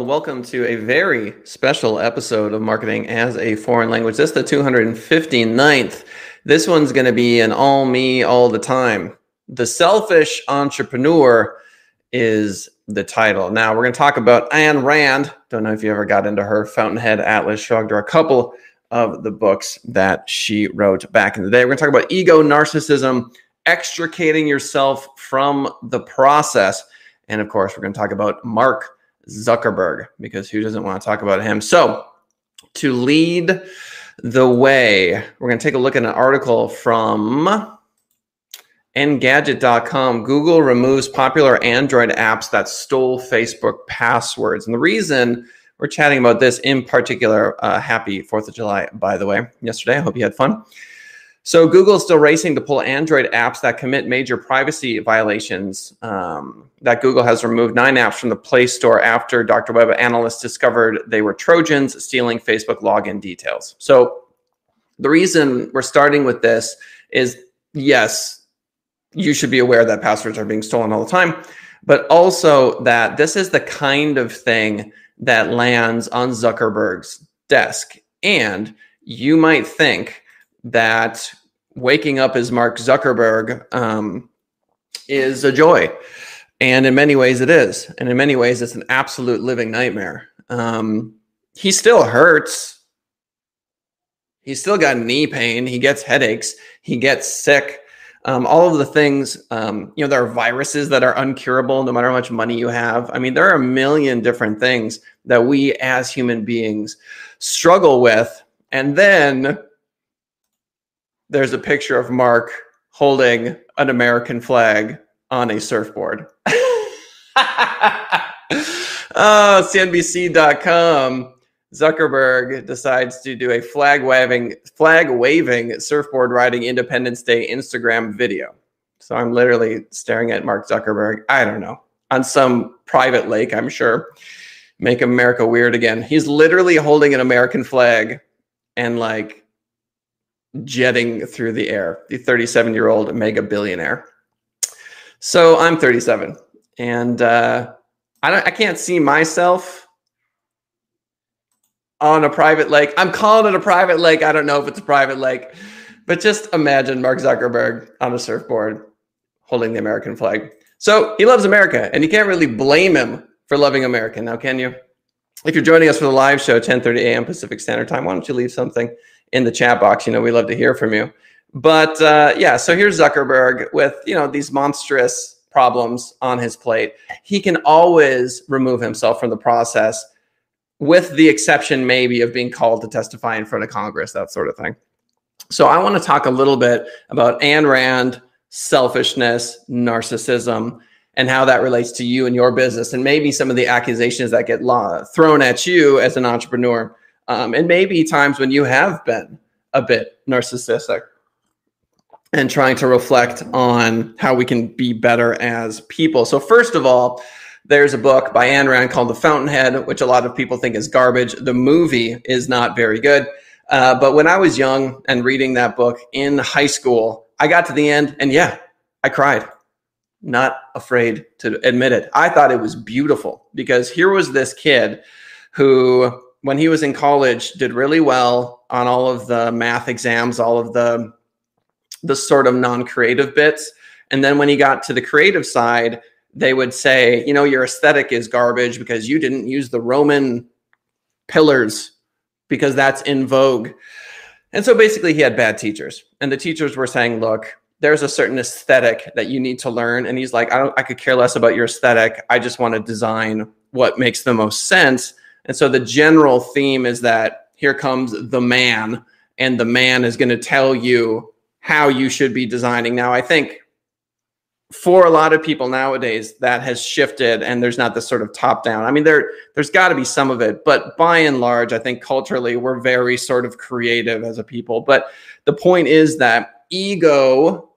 Welcome to a very special episode of Marketing as a Foreign Language. This is the 259th. This one's going to be an all me all the time. The Selfish Entrepreneur is the title. Now, we're going to talk about Ayn Rand. Don't know if you ever got into her Fountainhead, Atlas Shrugged, or a couple of the books that she wrote back in the day. We're going to talk about ego, narcissism, extricating yourself from the process. And of course, we're going to talk about Mark Zuckerberg because who doesn't want to talk about him? So, to lead the way, we're going to take a look at an article from Engadget.com. Google removes popular Android apps that stole Facebook passwords. And the reason we're chatting about this in particular, uh, happy 4th of July, by the way, yesterday. I hope you had fun. So Google is still racing to pull Android apps that commit major privacy violations. Um, that Google has removed nine apps from the Play Store after Dr. Web analysts discovered they were Trojans stealing Facebook login details. So the reason we're starting with this is yes, you should be aware that passwords are being stolen all the time, but also that this is the kind of thing that lands on Zuckerberg's desk. And you might think that waking up as Mark Zuckerberg um, is a joy. And in many ways, it is. And in many ways, it's an absolute living nightmare. Um, he still hurts. He's still got knee pain. He gets headaches. He gets sick. Um, all of the things, um, you know, there are viruses that are uncurable no matter how much money you have. I mean, there are a million different things that we as human beings struggle with. And then there's a picture of Mark holding an American flag on a surfboard. oh, CNBC.com. Zuckerberg decides to do a flag waving, flag waving surfboard riding Independence Day Instagram video. So I'm literally staring at Mark Zuckerberg. I don't know on some private lake, I'm sure. Make America weird again. He's literally holding an American flag and like jetting through the air, the 37 year old mega billionaire. So I'm 37 and uh, I, don't, I can't see myself on a private lake. I'm calling it a private lake. I don't know if it's a private lake, but just imagine Mark Zuckerberg on a surfboard holding the American flag. So he loves America and you can't really blame him for loving America now, can you? If you're joining us for the live show, 10:30 a.m. Pacific Standard Time, why don't you leave something in the chat box? You know, we love to hear from you. But uh, yeah, so here's Zuckerberg with you know these monstrous problems on his plate. He can always remove himself from the process, with the exception maybe of being called to testify in front of Congress, that sort of thing. So I want to talk a little bit about Ayn Rand, selfishness, narcissism, and how that relates to you and your business, and maybe some of the accusations that get thrown at you as an entrepreneur, um, and maybe times when you have been a bit narcissistic and trying to reflect on how we can be better as people. So, first of all, there's a book by Ayn Rand called The Fountainhead, which a lot of people think is garbage. The movie is not very good. Uh, but when I was young and reading that book in high school, I got to the end and yeah, I cried not afraid to admit it. I thought it was beautiful because here was this kid who, when he was in college, did really well on all of the math exams, all of the the sort of non-creative bits. And then when he got to the creative side, they would say, you know, your aesthetic is garbage because you didn't use the Roman pillars because that's in vogue. And so basically, he had bad teachers. And the teachers were saying, look, there's a certain aesthetic that you need to learn and he's like i don't i could care less about your aesthetic i just want to design what makes the most sense and so the general theme is that here comes the man and the man is going to tell you how you should be designing. Now i think for a lot of people nowadays that has shifted and there's not this sort of top down. I mean there there's got to be some of it but by and large i think culturally we're very sort of creative as a people. But the point is that ego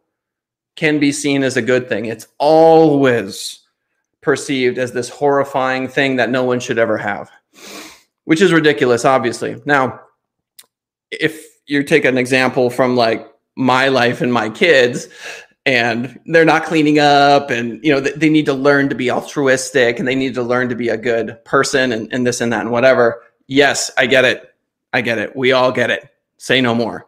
can be seen as a good thing. It's always perceived as this horrifying thing that no one should ever have, which is ridiculous, obviously. Now, if you take an example from like my life and my kids, and they're not cleaning up and you know they, need to learn to be altruistic and they need to learn to be a good person and, and this and that and whatever yes i get it. I get it. We all get it. Say no more.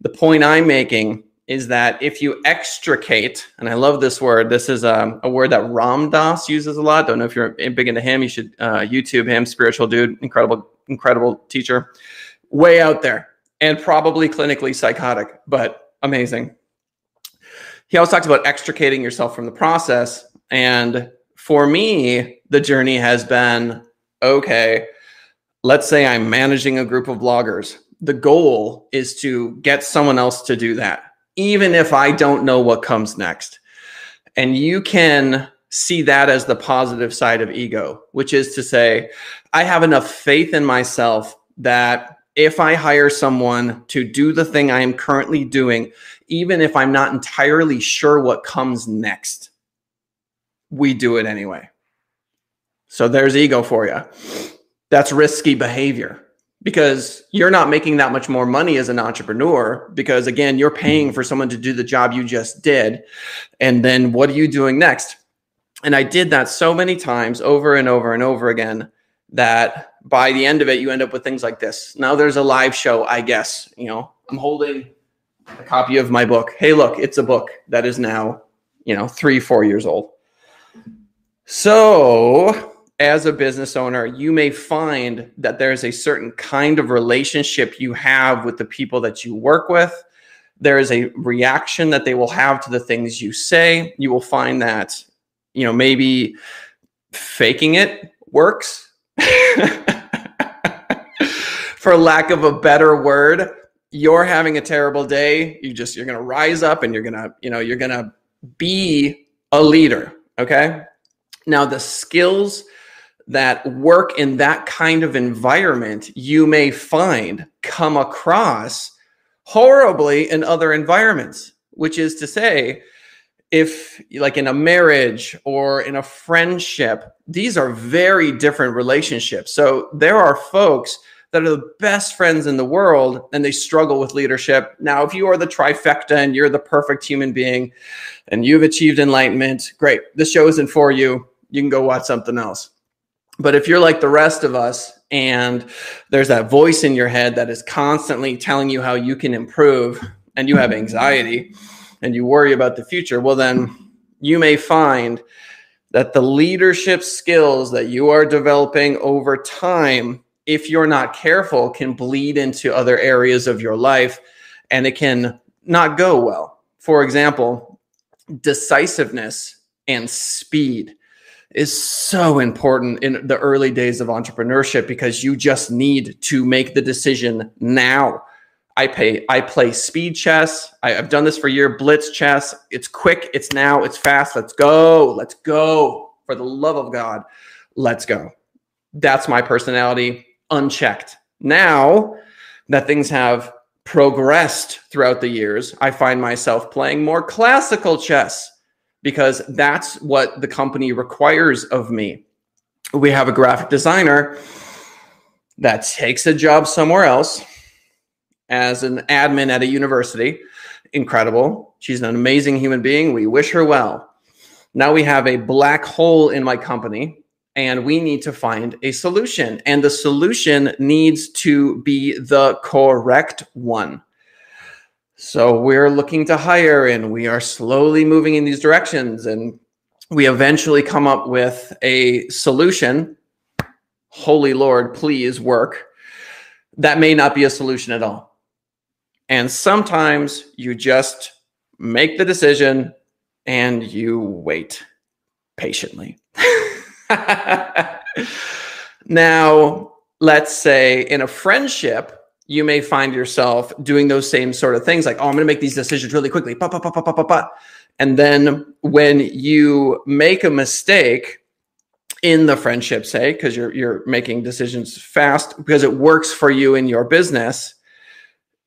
The point i'm making is that if you extricate, and I love this word, this is a, um, a word that Ram Dass uses a lot. Don't know if you're big into him. You should uh, YouTube him, spiritual dude, incredible, incredible teacher, way out there, and probably clinically psychotic, but amazing. He always talks about extricating yourself from the process. And for me, the journey has been okay, let's say I'm managing a group of bloggers. The goal is to get someone else to do that even if I don't know what comes next. And you can see that as the positive side of ego, which is to say, I have enough faith in myself that if I hire someone to do the thing I am currently doing, even if I'm not entirely sure what comes next, we do it anyway. So there's ego for you. That's risky behavior because you're not making that much more money as an entrepreneur because again you're paying mm-hmm. for someone to do the job you just did. And then what are you doing next? And i did that so many times over and over and over again that by the end of it you end up with things like this. Now there's a live show i guess. You know i'm holding a copy of my book. Hey look it's a book that is now you know three four years old. So as a business owner, you may find that there's a certain kind of relationship you have with the people that you work with. There is a reaction that they will have to the things you say. You will find that, you know, maybe faking it works. For lack of a better word, you're having a terrible day. You just, you're going to rise up and you're going to, you know, you're going to be a leader. Okay. Now, the skills that work in that kind of environment you may find come across horribly in other environments, which is to say, if like in a marriage or in a friendship, these are very different relationships. So there are folks that are the best friends in the world and they struggle with leadership. Now, if you are the trifecta and you're the perfect human being and you've achieved enlightenment, great. This show isn't for you. You can go watch something else. But if you're like the rest of us and there's that voice in your head that is constantly telling you how you can improve and you have anxiety and you worry about the future, well, then you may find that the leadership skills that you are developing over time, if you're not careful, can bleed into other areas of your life and it can not go well. For example, decisiveness and speed is so important in the early days of entrepreneurship because you just need to make the decision now. I pay I play speed chess. I, have done this for a year, blitz chess. It's quick, it's now, it's fast. Let's go. Let's go. For the love of God, let's go. That's my personality unchecked. Now that things have progressed throughout the years, I find myself playing more classical chess because that's what the company requires of me. We have a graphic designer that takes a job somewhere else as an admin at a university. Incredible. She's an amazing human being. We wish her well. Now we have a black hole in my company and we need to find a solution. And the solution needs to be the correct one. So we're looking to hire and we are slowly moving in these directions. And we eventually come up with a solution. Holy Lord, please work. That may not be a solution at all. And sometimes you just make the decision and you wait patiently. now, let's say in a friendship, you may find yourself doing those same sort of things like, oh, I'm going to make these decisions really quickly. Pa, pa, pa, pa, pa, pa, pa. And then when you make a mistake in the friendship, say, because you're you're making decisions fast because it works for you in your business,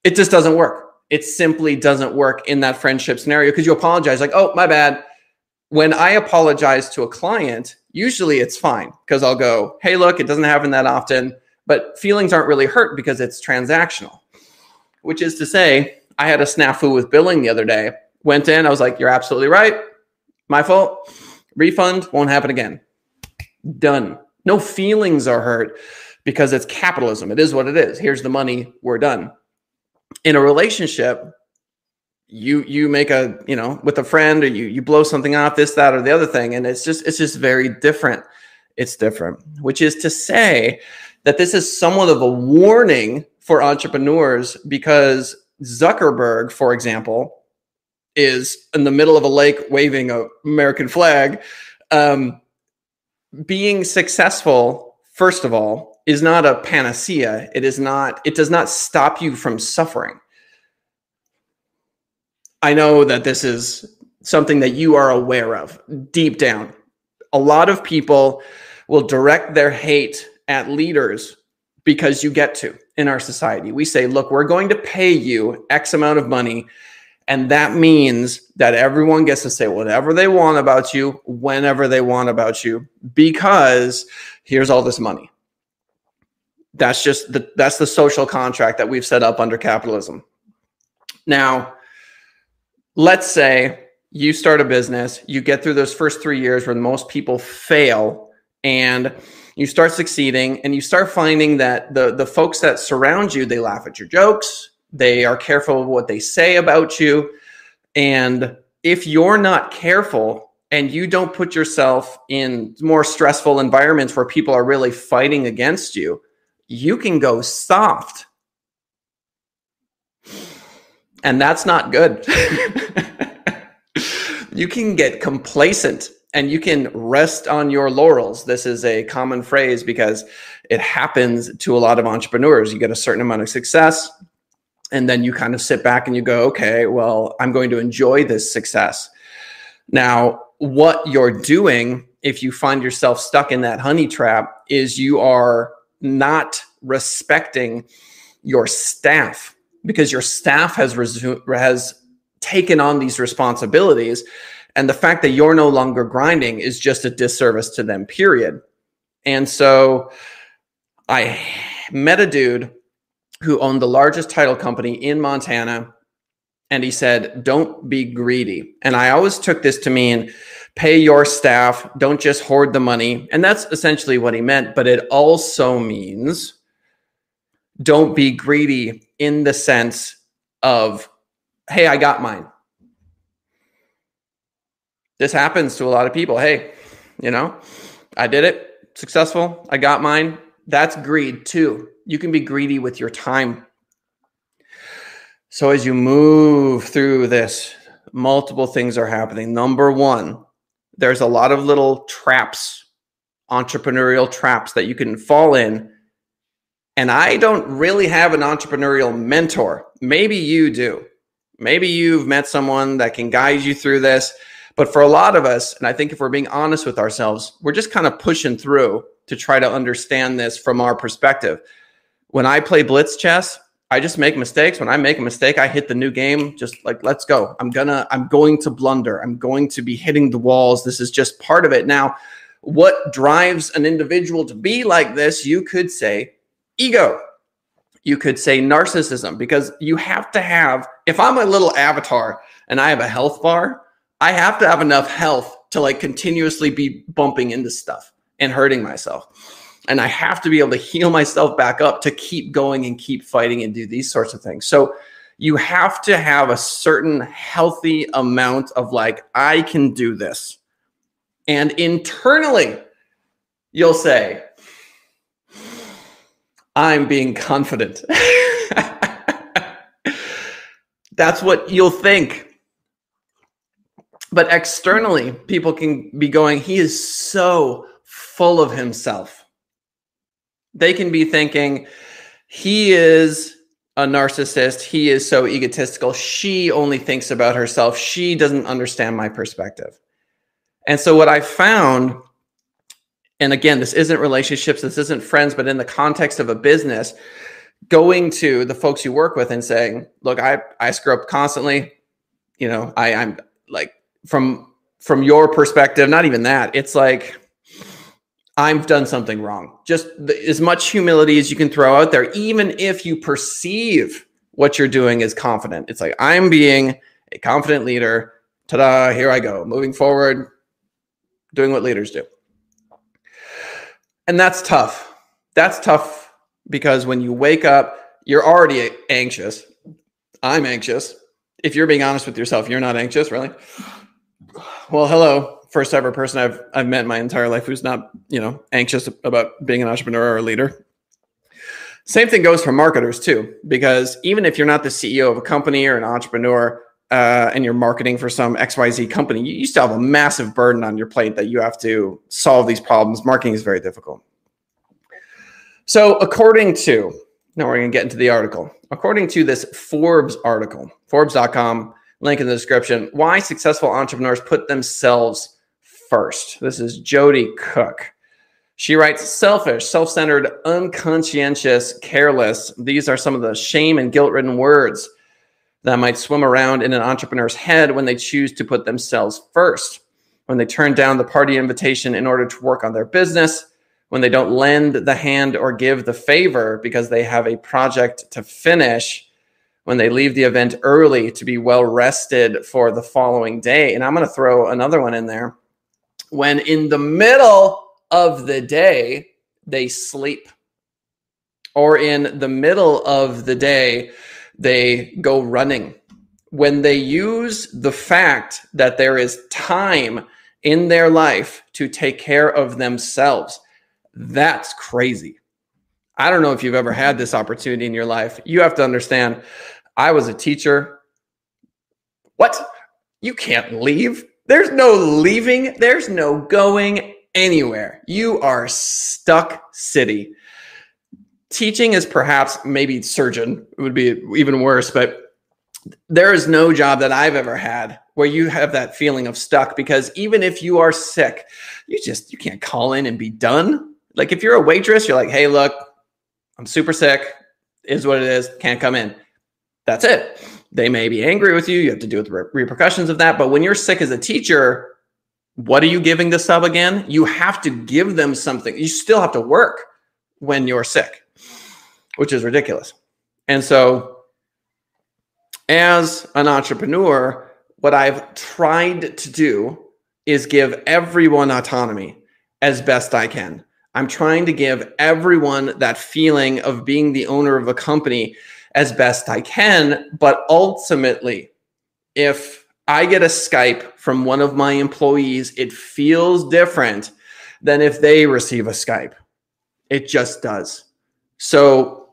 it just doesn't work. It simply doesn't work in that friendship scenario because you apologize, like, oh, my bad. When I apologize to a client, usually it's fine because I'll go, hey, look, it doesn't happen that often but feelings aren't really hurt because it's transactional, which is to say, I had a snafu with billing the other day Went in, I was like, you're absolutely right. My fault. Refund won't happen again. Done. No feelings are hurt because it's capitalism. It is what it is. Here's the money. We're done. In a relationship, you you make a you know with a friend or you you blow something off this that or the other thing and it's just it's just very different it's different which is to say that this is somewhat of a warning for entrepreneurs because zuckerberg for example is in the middle of a lake waving a american flag. Um, being successful first of all is not a panacea. It is not it does not stop you from suffering. I know that this is something that you are aware of deep down. A lot of people will direct their hate at leaders because you get to in our society. We say, look, we're going to pay you X amount of money. And that means that everyone gets to say whatever they want about you, whenever they want about you, because here's all this money. That's just the that's the social contract that we've set up under capitalism. Now, let's say you start a business, you get through those first three years where most people fail, and you start succeeding, and you start finding that the the folks that surround you they laugh at your jokes, they are careful of what they say about you, and if you're not careful and you don't put yourself in more stressful environments where people are really fighting against you, you can go soft and that's not good. you can get complacent and you can rest on your laurels. This is a common phrase because it happens to a lot of entrepreneurs. You get a certain amount of success, and then you kind of sit back and you go, okay, well, I'm going to enjoy this success. Now, what you're doing if you find yourself stuck in that honey trap is you are not respecting your staff because your staff has resu- has taken on these responsibilities and the fact that you're no longer grinding is just a disservice to them period. And so i met a dude who owned the largest title company in montana and he said don't be greedy. And i always took this to mean pay your staff don't just hoard the money. And that's essentially what he meant but it also means don't be greedy in the sense of, hey, I got mine. This happens to a lot of people. Hey, you know, I did it, successful, I got mine. That's greed too. You can be greedy with your time. So as you move through this, multiple things are happening. Number one, there's a lot of little traps, entrepreneurial traps that you can fall in and I don't really have an entrepreneurial mentor. Maybe you do. Maybe you've met someone that can guide you through this. But for a lot of us, and I think if we're being honest with ourselves, we're just kind of pushing through to try to understand this from our perspective. When I play blitz chess, I just make mistakes. When I make a mistake, I hit the new game just like let's go. I'm gonna I'm going to blunder. I'm going to be hitting the walls. This is just part of it. Now, what drives an individual to be like this, you could say ego. You could say narcissism because you have to have, if I'm a little avatar and I have a health bar, I have to have enough health to like continuously be bumping into stuff and hurting myself. And I have to be able to heal myself back up to keep going and keep fighting and do these sorts of things. So you have to have a certain healthy amount of like, I can do this. And internally, you'll say, I'm being confident. That's what you'll think. But externally, people can be going, he is so full of himself. They can be thinking, he is a narcissist. He is so egotistical. She only thinks about herself. She doesn't understand my perspective. And so, what I found and again, this isn't relationships, this isn't friends, but in the context of a business, going to the folks you work with and saying, look, I, I screw up constantly. You know, I, I'm like from from your perspective, not even that. It's like I've done something wrong. Just the, as much humility as you can throw out there, even if you perceive what you're doing is confident. It's like I'm being a confident leader. Ta da, here I go, moving forward, doing what leaders do. And that's tough. That's tough because when you wake up, you're already anxious. I'm anxious. If you're being honest with yourself, you're not anxious, really. Well, hello, first ever person I've I've met my entire life who's not, you know, anxious about being an entrepreneur or a leader. Same thing goes for marketers too, because even if you're not the CEO of a company or an entrepreneur uh, and you're marketing for some XYZ company, you, you still have a massive burden on your plate that you have to solve these problems. Marketing is very difficult. So, according to, now we're going to get into the article. According to this Forbes article, Forbes.com, link in the description, why successful entrepreneurs put themselves first. This is Jodie Cook. She writes selfish, self centered, unconscientious, careless. These are some of the shame and guilt ridden words that might swim around in an entrepreneur's head when they choose to put themselves first, when they turn down the party invitation in order to work on their business, when they don't lend the hand or give the favor because they have a project to finish, when they leave the event early to be well rested for the following day. And I'm going to throw another one in there. When in the middle of the day, they sleep. Or in the middle of the day, they go running. When they use the fact that there is time in their life to take care of themselves, that's crazy. I don't know if you've ever had this opportunity in your life. You have to understand, I was a teacher. What? You can't leave. There's no leaving, there's no going anywhere. You are stuck city. Teaching is perhaps maybe surgeon would be even worse, but there is no job that I've ever had where you have that feeling of stuck because even if you are sick, you just you can't call in and be done. Like if you're a waitress, you're like, "Hey, look, I'm super sick. Is what it is. Can't come in." That's it. They may be angry with you. You have to deal with the repercussions of that. But when you're sick as a teacher, what are you giving the sub again? You have to give them something. You still have to work when you're sick, which is ridiculous. And so, as an entrepreneur, what I've tried to do is give everyone autonomy as best I can. I'm trying to give everyone that feeling of being the owner of a company as best I can. But ultimately, if I get a Skype from one of my employees, it feels different than if they receive a Skype. It just does. So,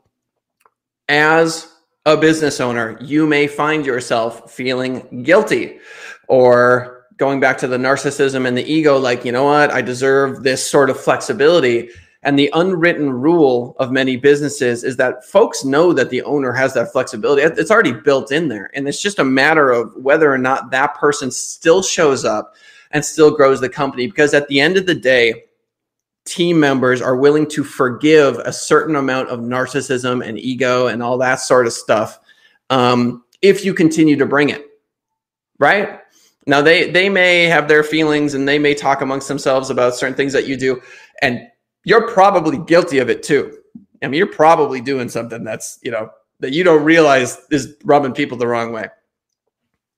as a business owner, you may find yourself feeling guilty or going back to the narcissism and the ego, like, you know what, I deserve this sort of flexibility. And the unwritten rule of many businesses is that folks know that the owner has that flexibility. It's already built in there. And it's just a matter of whether or not that person still shows up and still grows the company. Because at the end of the day, team members are willing to forgive a certain amount of narcissism and ego and all that sort of stuff um, if you continue to bring it. Right? Now they they may have their feelings and they may talk amongst themselves about certain things that you do and you're probably guilty of it too. I mean, you're probably doing something that's, you know, that you don't realize is rubbing people the wrong way,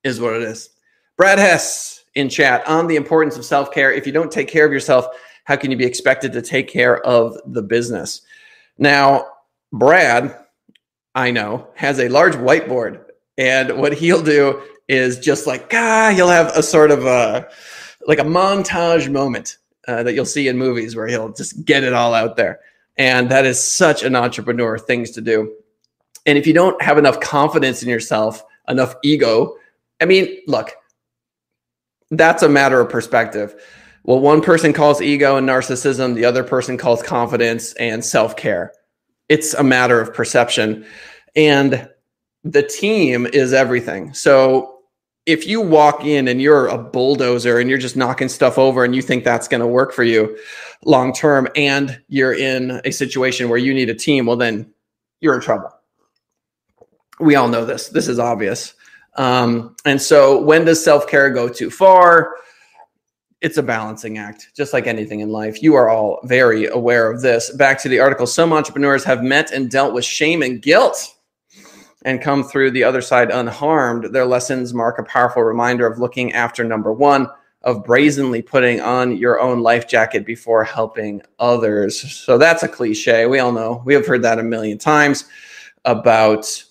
is what it is. Brad Hess in chat on the importance of self care. If you don't take care of yourself, how can you be expected to take care of the business? Now, Brad, I know, has a large whiteboard. And what he'll do is just like, ah, he'll have a sort of a, like a montage moment uh, that you'll see in movies where he'll just get it all out there. And that is such an entrepreneur things to do. And if you don't have enough confidence in yourself, enough ego, I mean, look, that's a matter of perspective. Well, one person calls ego and narcissism, the other person calls confidence and self care. It's a matter of perception. And the team is everything. So if you walk in and you're a bulldozer and you're just knocking stuff over and you think that's going to work for you long term and you're in a situation where you need a team well then you're in trouble we all know this this is obvious um, and so when does self-care go too far it's a balancing act just like anything in life you are all very aware of this back to the article some entrepreneurs have met and dealt with shame and guilt and come through the other side unharmed, their lessons mark a powerful reminder of looking after number one, of brazenly putting on your own life jacket before helping others. So that's a cliche. We all know. We have heard that a million times about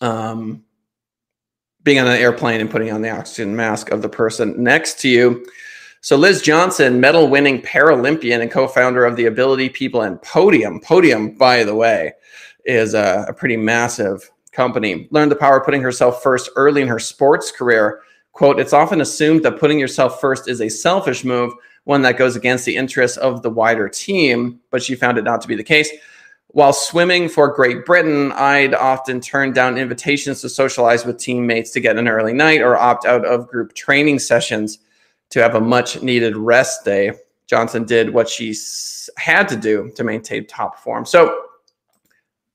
um, being on an airplane and putting on the oxygen mask of the person next to you. So Liz Johnson, medal winning Paralympian and co-founder of the Ability People and Podium. Podium, by the way, is a, a pretty massive company. Learned the power of putting herself first early in her sports career. Quote, it's often assumed that putting yourself first is a selfish move, one that goes against the interests of the wider team, but she found it not to be the case. While swimming for Great Britain, I'd often turn down invitations to socialize with teammates to get an early night or opt out of group training sessions to have a much needed rest day. Johnson did what she had to do to maintain top form. So,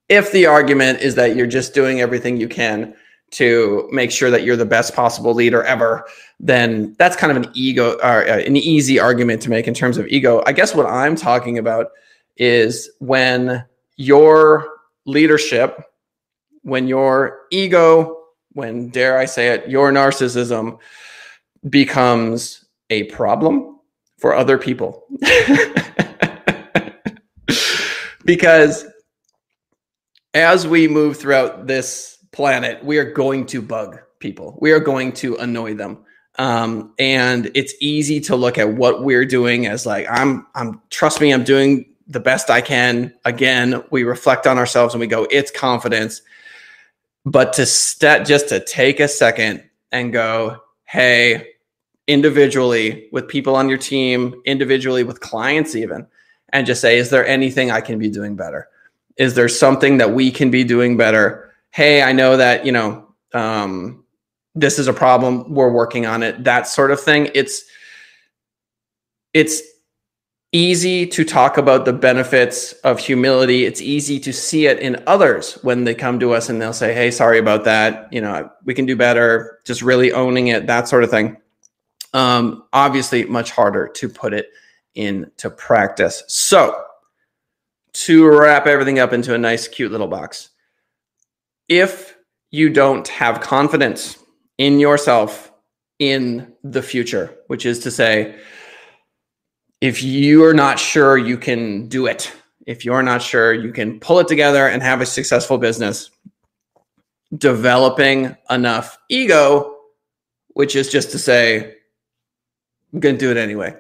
if the argument is that you're just doing everything you can to make sure that you're the best possible leader ever, then that's kind of an ego or uh, an easy argument to make in terms of ego. I guess what I'm talking about is when your leadership, when your ego, when dare I say it, your narcissism becomes a problem for other people. because as we move throughout this planet, we are going to bug people. We are going to annoy them. Um, and it's easy to look at what we're doing as like, I'm, I'm, trust me, I'm doing the best I can. Again, we reflect on ourselves and we go, it's confidence. But to step, just to take a second and go, hey, individually with people on your team, individually with clients, even, and just say, is there anything I can be doing better? Is there something that we can be doing better? Hey, I know that, you know, um, this is a problem. We're working on it. That sort of thing. It's, it's easy to talk about the benefits of humility. It's easy to see it in others when they come to us and they'll say, Hey, sorry about that. You know, we can do better. Just really owning it, that sort of thing. Um, obviously, much harder to put it into practice. So, to wrap everything up into a nice, cute little box, if you don't have confidence in yourself in the future, which is to say, if you're not sure you can do it, if you're not sure you can pull it together and have a successful business, developing enough ego, which is just to say, I'm going to do it anyway.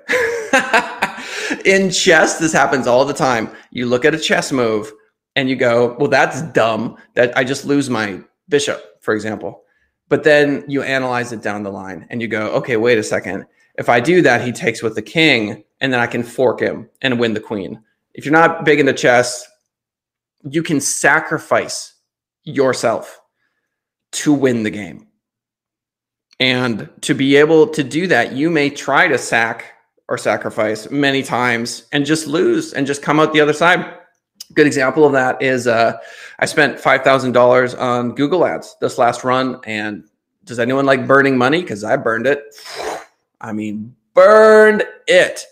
in chess, this happens all the time. You look at a chess move and you go, well, that's dumb that I just lose my bishop, for example. But then you analyze it down the line and you go, okay, wait a second. If I do that, he takes with the king and then I can fork him and win the queen. If you're not big into chess, you can sacrifice yourself to win the game. And to be able to do that, you may try to sack or sacrifice many times and just lose and just come out the other side. Good example of that is uh, I spent $5,000 on Google ads this last run. And does anyone like burning money? Because I burned it. I mean, burned it.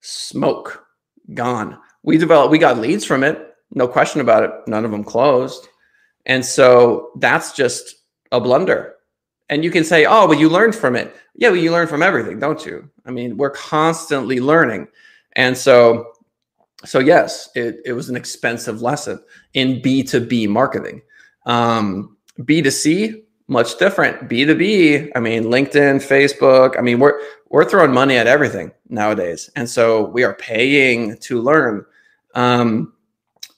Smoke, gone. We developed, we got leads from it. No question about it. None of them closed. And so that's just a blunder. And you can say, oh, but you learned from it. Yeah, well, you learn from everything, don't you? I mean, we're constantly learning. And so, so yes, it, it was an expensive lesson in B2B marketing. Um, B2C, much different. B2B, I mean, LinkedIn, Facebook, I mean, we're we're throwing money at everything nowadays. And so we are paying to learn. Um,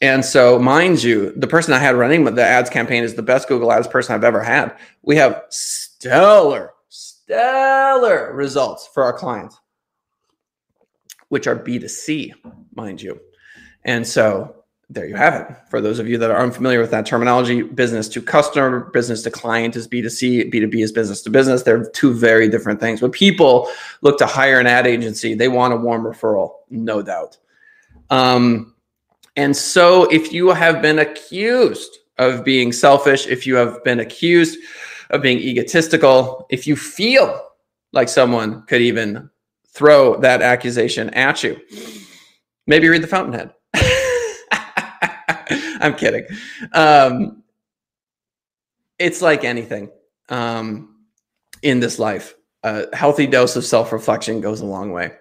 and so, mind you, the person I had running the ads campaign is the best Google Ads person I've ever had. We have stellar, stellar results for our clients, which are B2C, mind you. And so, there you have it. For those of you that are unfamiliar with that terminology, business to customer, business to client is B2C, B2B is business to business. They're two very different things. When people look to hire an ad agency, they want a warm referral, no doubt. Um, and so, if you have been accused of being selfish, if you have been accused of being egotistical, if you feel like someone could even throw that accusation at you, maybe read the Fountainhead. I'm kidding. Um, it's like anything um, in this life. A healthy dose of self reflection goes a long way.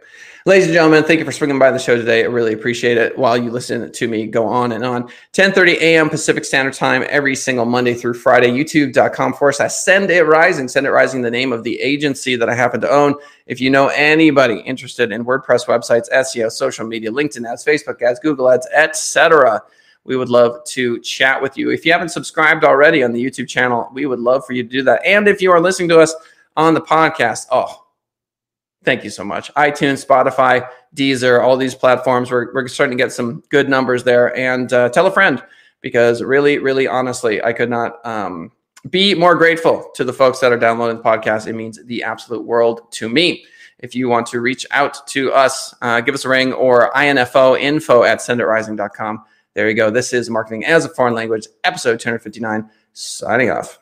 Ladies and gentlemen, thank you for swinging by the show today. I really appreciate it. While you listen to me go on and on, 10:30 a.m. Pacific Standard Time every single Monday through Friday. YouTube.com forward slash Send It Rising. Send It Rising, the name of the agency that I happen to own. If you know anybody interested in WordPress websites, SEO, social media, LinkedIn ads, Facebook ads, Google ads, etc., we would love to chat with you. If you haven't subscribed already on the YouTube channel, we would love for you to do that. And if you are listening to us on the podcast, oh, thank you so much. iTunes, Spotify, Deezer, all these platforms. We're, we're starting to get some good numbers there. And uh, tell a friend because really, really honestly, I could not um, be more grateful to the folks that are downloading the podcast. It means the absolute world to me. If you want to reach out to us, uh, give us a ring or info info at senditrising.com. There you go. This is Marketing as a Foreign Language, episode 259, signing off.